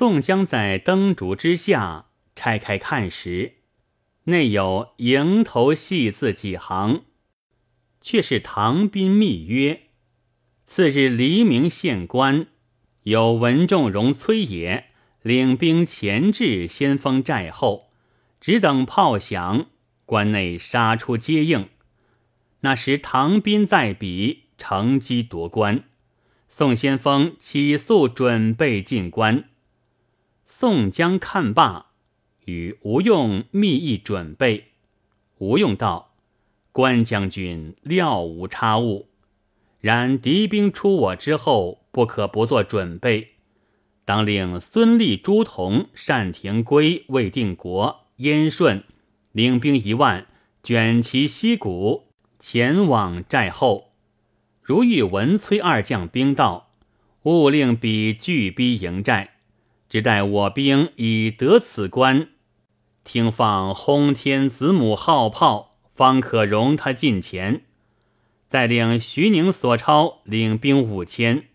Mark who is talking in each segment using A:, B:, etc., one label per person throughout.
A: 宋江在灯烛之下拆开看时，内有蝇头细字几行，却是唐斌密约。次日黎明县官，有文仲荣、崔野领兵前至先锋寨后，只等炮响，关内杀出接应。那时唐斌在彼，乘机夺关。宋先锋起速准备进关。宋江看罢，与吴用密议准备。吴用道：“关将军料无差误，然敌兵出我之后，不可不做准备。当令孙立、朱仝、单廷圭、魏定国、燕顺领兵一万，卷旗息鼓，前往寨后。如遇文崔二将兵到，勿令彼拒逼营寨。”只待我兵已得此关，听放轰天子母号炮，方可容他近前。再令徐宁、索超领兵五千，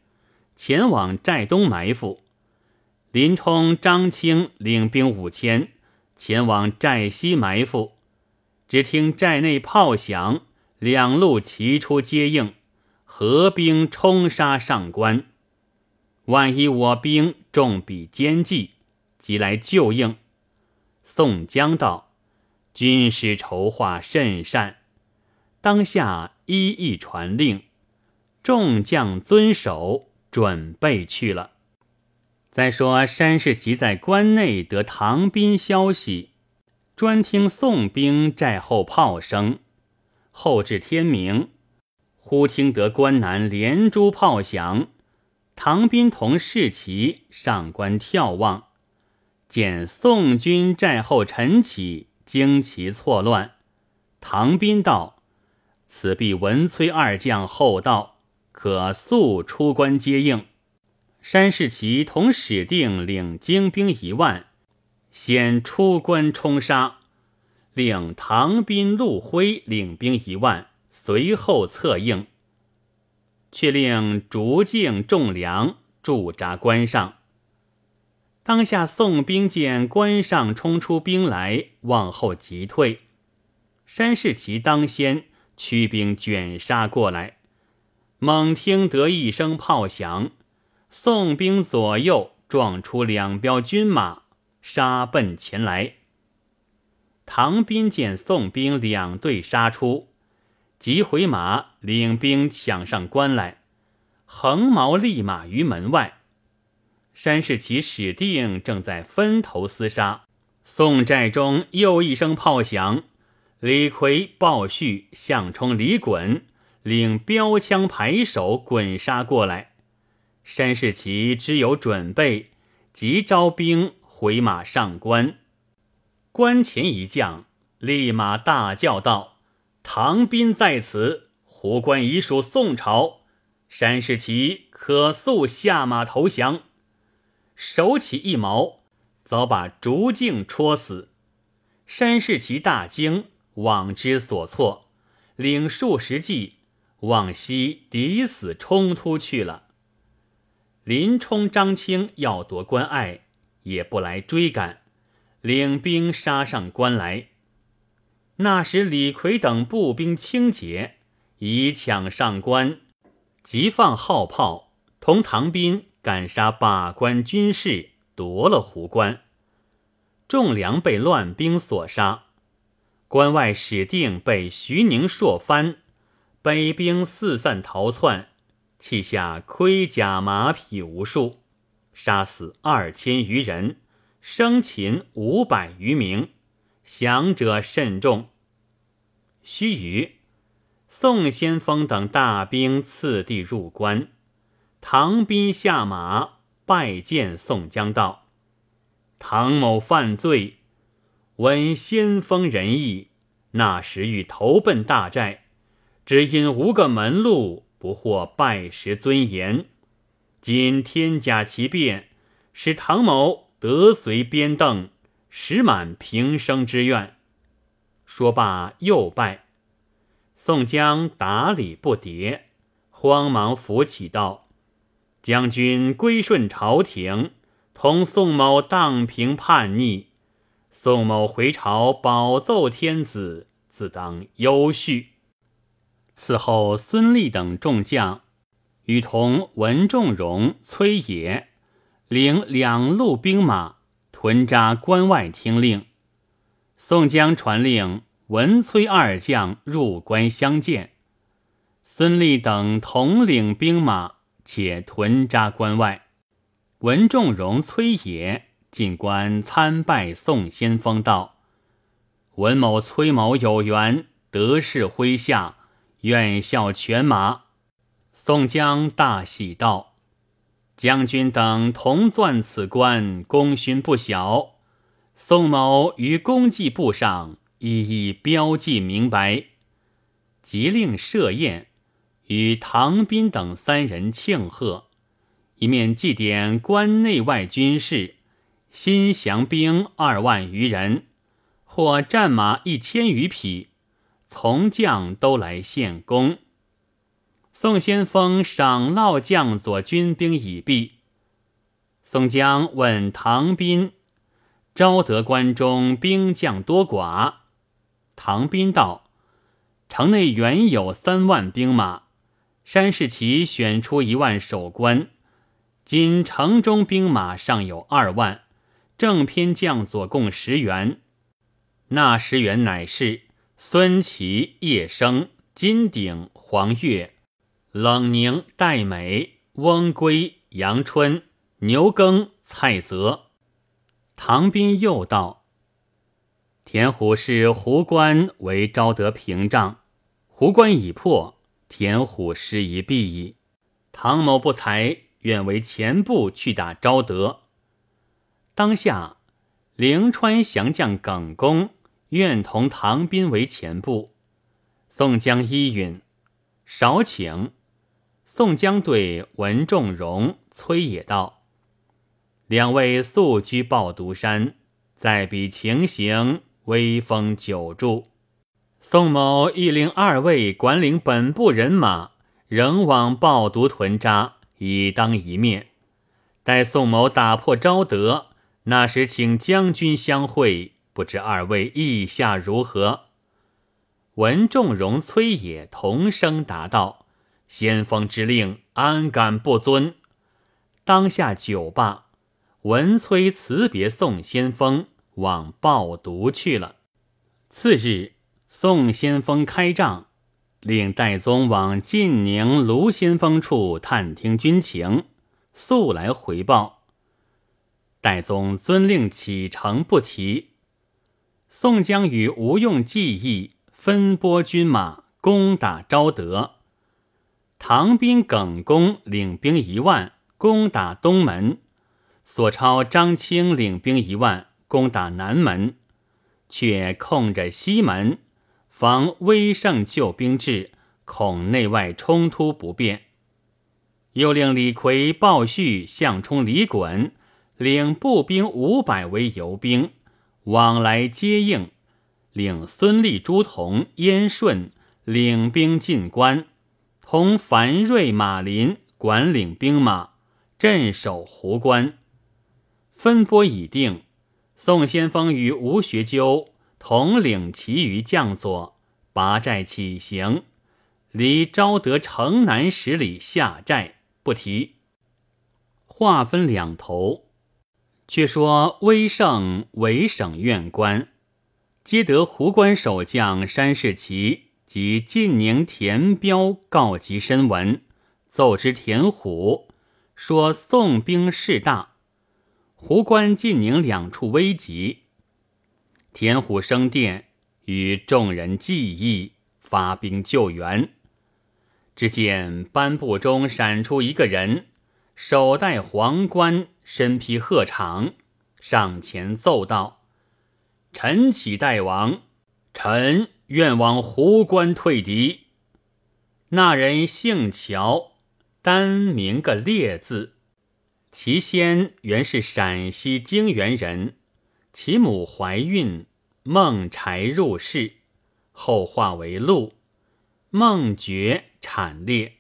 A: 前往寨东埋伏；林冲、张清领兵五千，前往寨西埋伏。只听寨内炮响，两路齐出接应，合兵冲杀上关。万一我兵中彼奸计，即来救应。宋江道：“军师筹划甚善，当下一一传令，众将遵守，准备去了。”再说山世奇在关内得唐兵消息，专听宋兵寨后炮声，后至天明，忽听得关南连珠炮响。唐斌同士骑上关眺望，见宋军寨后晨起，旌旗错乱。唐斌道：“此必文崔二将后到，可速出关接应。”山士奇同史定领精兵一万，先出关冲杀，令唐斌、陆辉领兵一万，随后策应。却令竹径重粮驻扎关上。当下宋兵见关上冲出兵来，往后急退。山世奇当先驱兵卷杀过来，猛听得一声炮响，宋兵左右撞出两彪军马，杀奔前来。唐斌见宋兵两队杀出。急回马，领兵抢上关来，横矛立马于门外。山世奇、史定正在分头厮杀，宋寨中又一声炮响，李逵、鲍旭、项冲、李衮领标枪排手滚杀过来。山世奇知有准备，急招兵回马上关。关前一将立马大叫道。唐兵在此，虎关已属宋朝。山世奇可速下马投降。手起一矛，早把竹径戳死。山世奇大惊，往之所措，领数十骑往西抵死冲突去了。林冲、张清要夺关隘，也不来追赶，领兵杀上关来。那时李逵等步兵轻捷，已抢上关，即放号炮，同唐兵赶杀把关军士，夺了湖关。众粮被乱兵所杀，关外史定被徐宁朔翻，北兵四散逃窜，弃下盔甲马匹无数，杀死二千余人，生擒五百余名。降者甚众。须臾，宋先锋等大兵次第入关。唐兵下马拜见宋江道：“唐某犯罪，闻先锋仁义，那时欲投奔大寨，只因无个门路，不获拜师尊严。今天假其变，使唐某得随边邓。”实满平生之愿。说罢，又拜。宋江答礼不迭，慌忙扶起道：“将军归顺朝廷，同宋某荡平叛逆。宋某回朝保奏天子，自当优叙。此后，孙立等众将与同文仲荣、崔野领两路兵马屯扎关外听令。宋江传令文崔二将入关相见。孙立等统领兵马，且屯扎关外。文仲荣、崔野进关参拜宋先锋，道：“文某、崔某有缘，得势麾下。”愿效犬马，宋江大喜道：“将军等同钻此关，功勋不小。宋某于功绩簿上一一标记明白，即令设宴，与唐斌等三人庆贺，一面祭奠关内外军士，新降兵二万余人，或战马一千余匹。”从将都来献功。宋先锋赏烙将佐军兵已毕。宋江问唐斌：“昭德关中兵将多寡？”唐斌道：“城内原有三万兵马，山世奇选出一万守关。今城中兵马尚有二万，正偏将佐共十员。那十员乃是。”孙琦、叶生、金鼎、黄月、冷宁、戴美、翁归、杨春、牛耕、蔡泽。唐斌又道：“田虎视胡关为昭德屏障，胡关已破，田虎失一臂矣。唐某不才，愿为前部去打昭德。”当下，灵川降将耿恭。愿同唐斌为前部，宋江依允，少请。宋江对文仲荣、崔野道：“两位素居抱犊山，在彼情形，威风久著。宋某亦令二位管领本部人马，仍往抱犊屯扎，以当一面。待宋某打破招德，那时请将军相会。”不知二位意下如何？文仲荣、崔野同声答道：“先锋之令，安敢不遵？”当下酒罢，文崔辞别宋先锋，往报读去了。次日，宋先锋开仗，令戴宗往晋宁卢先锋处探听军情，速来回报。戴宗遵令启程，不提。宋江与吴用计议分拨军马攻打昭德，唐兵耿恭领兵一万攻打东门，索超、张清领兵一万攻打南门，却控着西门，防威胜救兵至，恐内外冲突不便。又令李逵、鲍旭、项冲、李衮领步兵五百为游兵。往来接应，领孙立、朱仝、燕顺领兵进关，同樊瑞、马林管领兵马镇守湖关。分拨已定，宋先锋与吴学究统领其余将佐拔寨起行，离昭德城南十里下寨，不提。话分两头。却说威胜为省院官，接得湖关守将山世奇及晋宁田彪告急申文，奏知田虎，说宋兵势大，湖关、晋宁两处危急。田虎升殿，与众人计议发兵救援。只见班部中闪出一个人，手戴皇冠。身披鹤氅，上前奏道：“臣启代王，臣愿往湖关退敌。”那人姓乔，单名个烈字，其先原是陕西泾原人，其母怀孕，孟柴入室，后化为鹿，孟觉产烈。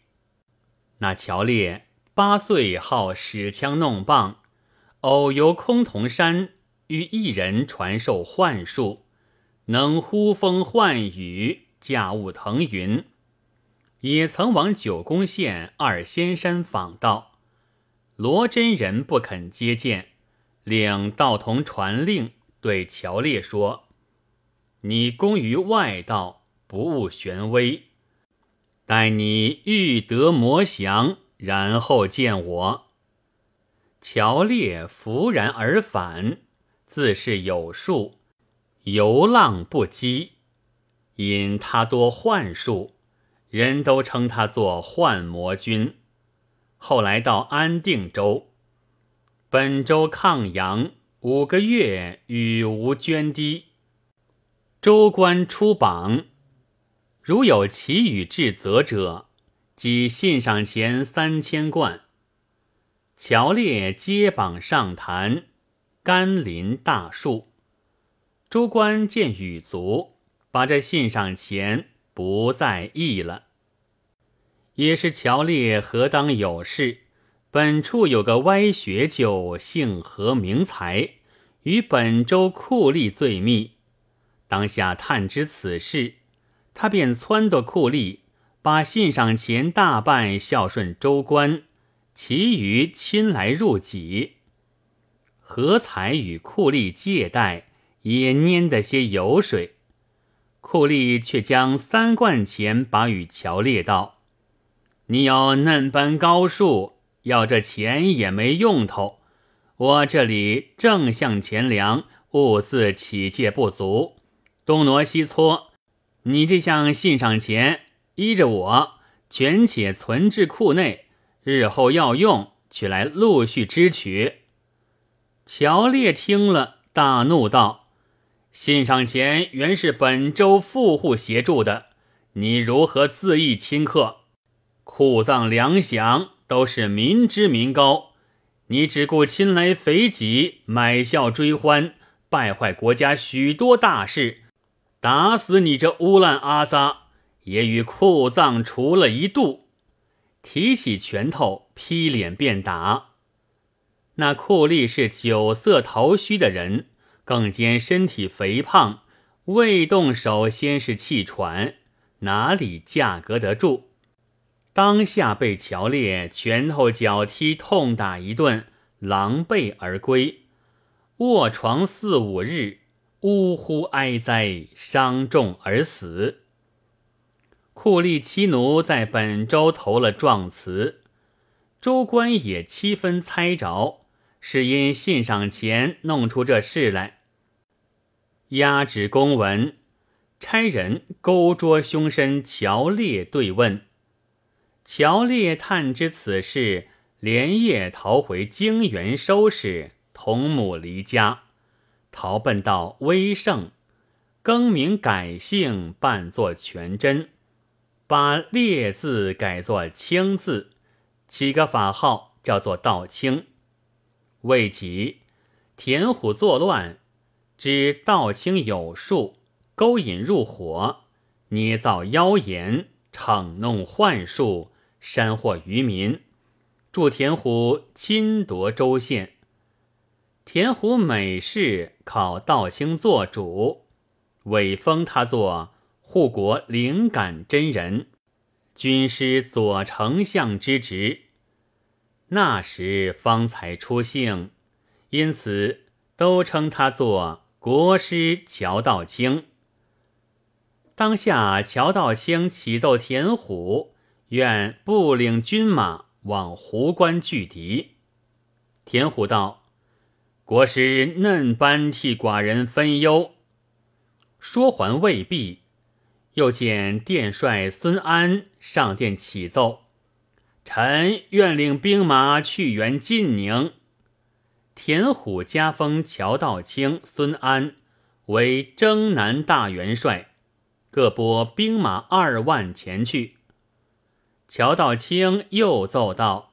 A: 那乔烈。八岁好使枪弄棒，偶游崆峒山，与一人传授幻术，能呼风唤雨，驾雾腾云。也曾往九宫县二仙山访道，罗真人不肯接见，令道童传令对乔烈说：“你功于外道，不务玄微，待你欲得魔降，然后见我。”乔烈拂然而返，自是有数，游浪不羁。因他多幻术，人都称他做幻魔君。后来到安定州，本州抗阳五个月，雨无涓滴。州官出榜，如有其语至责者，即信上钱三千贯。乔烈接榜上坛，甘霖大树。诸官见羽足，把这信上钱不在意了。也是乔烈何当有事？本处有个歪学究，姓何名才，与本州酷吏最密。当下探知此事，他便撺掇酷吏，把信上钱大半孝顺州官。其余亲来入己，何才与酷吏借贷，也拈得些油水。库吏却将三贯钱把与乔烈道：“你有嫩般高数，要这钱也没用头。我这里正向钱粮，物自起借不足，东挪西搓。你这项信上钱，依着我，全且存至库内。”日后要用，取来陆续支取。乔烈听了，大怒道：“信上钱原是本州富户协助的，你如何自意亲客？库藏粮饷都是民脂民膏，你只顾亲来肥己，买笑追欢，败坏国家许多大事。打死你这乌烂阿扎，也与库藏除了一度。”提起拳头劈脸便打，那库吏是酒色头须的人，更兼身体肥胖，未动手先是气喘，哪里架格得住？当下被乔烈拳头脚踢痛打一顿，狼狈而归，卧床四五日，呜呼哀哉，伤重而死。库吏妻奴在本州投了状词，州官也七分猜着，是因信上钱弄出这事来。押旨公文，差人勾捉凶身乔烈对问。乔烈探知此事，连夜逃回京原收拾，同母离家，逃奔到威胜，更名改姓，扮作全真。把烈字改作清字，起个法号叫做道清。未及，田虎作乱，知道清有术，勾引入伙，捏造妖言，逞弄幻术，煽惑渔民，助田虎侵夺州县。田虎每事靠道清做主，委封他做。护国灵感真人，军师左丞相之职。那时方才出姓，因此都称他做国师乔道清。当下乔道清启奏田虎，愿不领军马往湖关拒敌。田虎道：“国师嫩般替寡人分忧。”说还未毕。又见殿帅孙安上殿启奏：“臣愿领兵马去援晋宁。”田虎加封乔道清、孙安为征南大元帅，各拨兵马二万前去。乔道清又奏道：“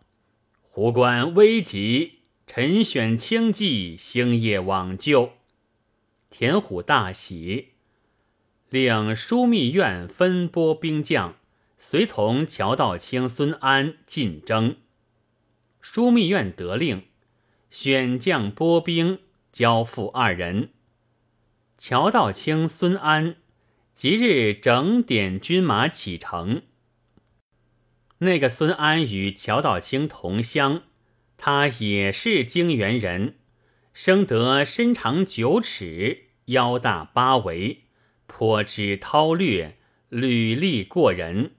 A: 湖关危急，臣选轻骑星夜往救。”田虎大喜。令枢密院分拨兵将，随从乔道清、孙安进征。枢密院得令，选将拨兵，交付二人。乔道清、孙安即日整点军马启程。那个孙安与乔道清同乡，他也是泾原人，生得身长九尺，腰大八围，颇知韬略，履历过人，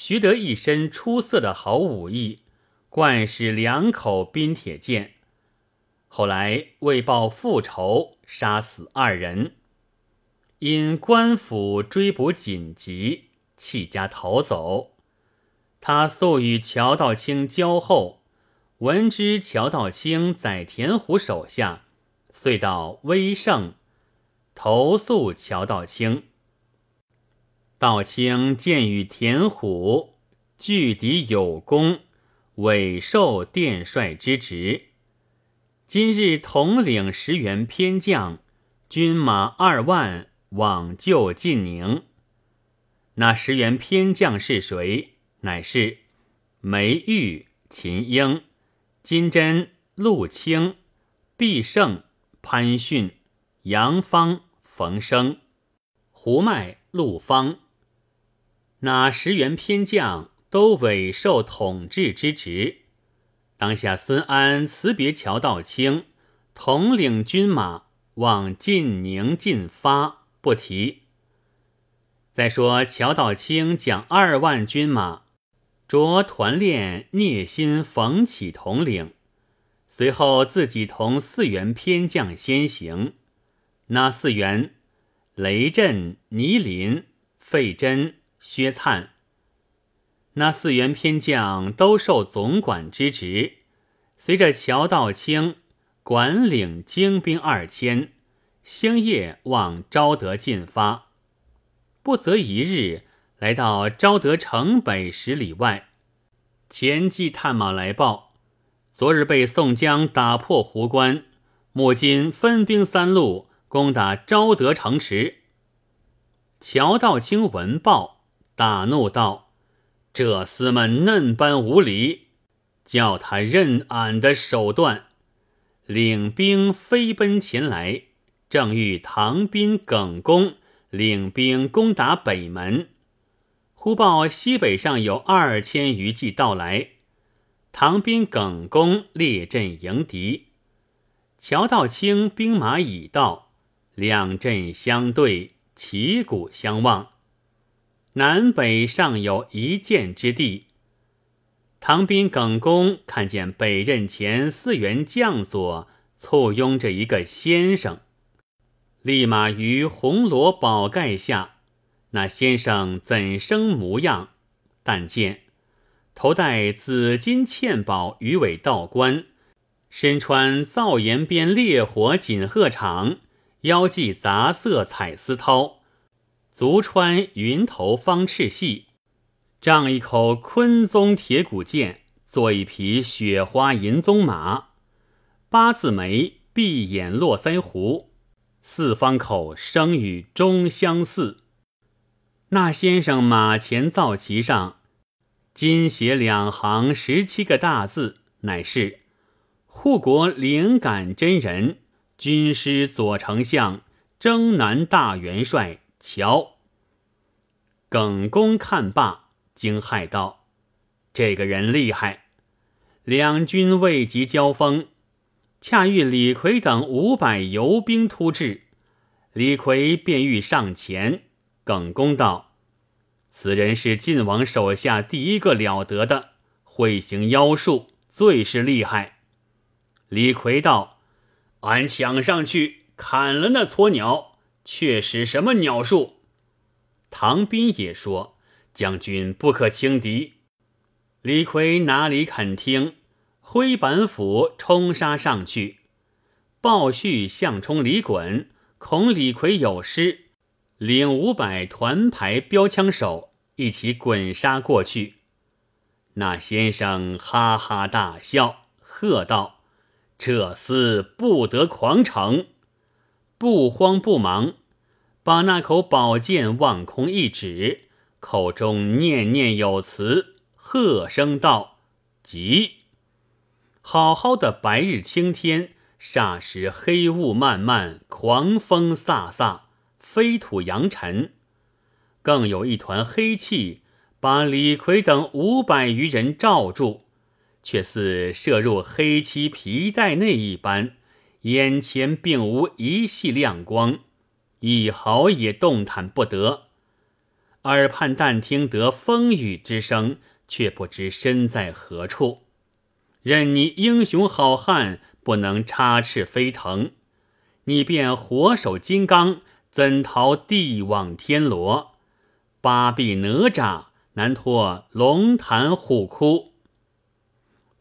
A: 学得一身出色的好武艺，惯使两口冰铁剑。后来为报复仇，杀死二人。因官府追捕紧急，弃家逃走。他素与乔道清交厚，闻知乔道清在田虎手下，遂到威胜投诉乔道清。道清见与田虎拒敌有功，委受殿帅之职。今日统领十员偏将，军马二万，往救晋宁。那十员偏将是谁？乃是梅玉、秦英、金针、陆清、毕胜、潘逊、杨芳、冯生、胡迈、陆方。那十员偏将都委受统治之职。当下，孙安辞别乔道清，统领军马往晋宁进发，不提。再说，乔道清将二万军马着团练聂心、冯起统领，随后自己同四员偏将先行。那四员：雷震、倪林、费真、薛灿。那四员偏将都受总管之职，随着乔道清管领精兵二千，星夜往昭德进发。不则一日，来到昭德城北十里外，前骑探马来报：昨日被宋江打破壶关，目今分兵三路攻打昭德城池。乔道清闻报，大怒道。这厮们嫩般无礼，叫他认俺的手段。领兵飞奔前来，正遇唐兵耿恭领兵攻打北门。忽报西北上有二千余骑到来，唐兵耿恭列阵迎敌。乔道清兵马已到，两阵相对，旗鼓相望。南北尚有一箭之地。唐兵耿恭看见北任前四员将佐簇拥着一个先生，立马于红罗宝盖下。那先生怎生模样？但见头戴紫金嵌宝鱼尾道冠，身穿皂岩边烈火锦鹤氅，腰系杂色彩丝绦。足穿云头方翅系，仗一口昆宗铁骨剑，坐一匹雪花银鬃马，八字眉，闭眼络腮胡，四方口生与中相似。那先生马前皂旗上，金写两行十七个大字，乃是护国灵感真人，军师左丞相，征南大元帅。瞧，耿恭看罢，惊骇道：“这个人厉害！”两军未及交锋，恰遇李逵等五百游兵突至，李逵便欲上前。耿恭道：“此人是晋王手下第一个了得的，会行妖术，最是厉害。”李逵道：“俺抢上去砍了那撮鸟。”却使什么鸟术？唐斌也说：“将军不可轻敌。”李逵哪里肯听，挥板斧冲杀上去。鲍旭、项冲、李衮恐李逵有失，领五百团牌标枪手一起滚杀过去。那先生哈哈大笑，喝道：“这厮不得狂逞！”不慌不忙，把那口宝剑往空一指，口中念念有词，喝声道：“急！”好好的白日青天，霎时黑雾漫漫，狂风飒飒，飞土扬尘。更有一团黑气，把李逵等五百余人罩住，却似射入黑漆皮带内一般，眼前并无一系亮光，一毫也动弹不得。耳畔但听得风雨之声，却不知身在何处。任你英雄好汉，不能插翅飞腾；你便火手金刚，怎逃地网天罗？八臂哪吒难脱龙潭虎窟。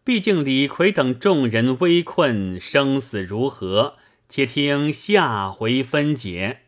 A: 毕竟李逵等众人危困，生死如何？且听下回分解。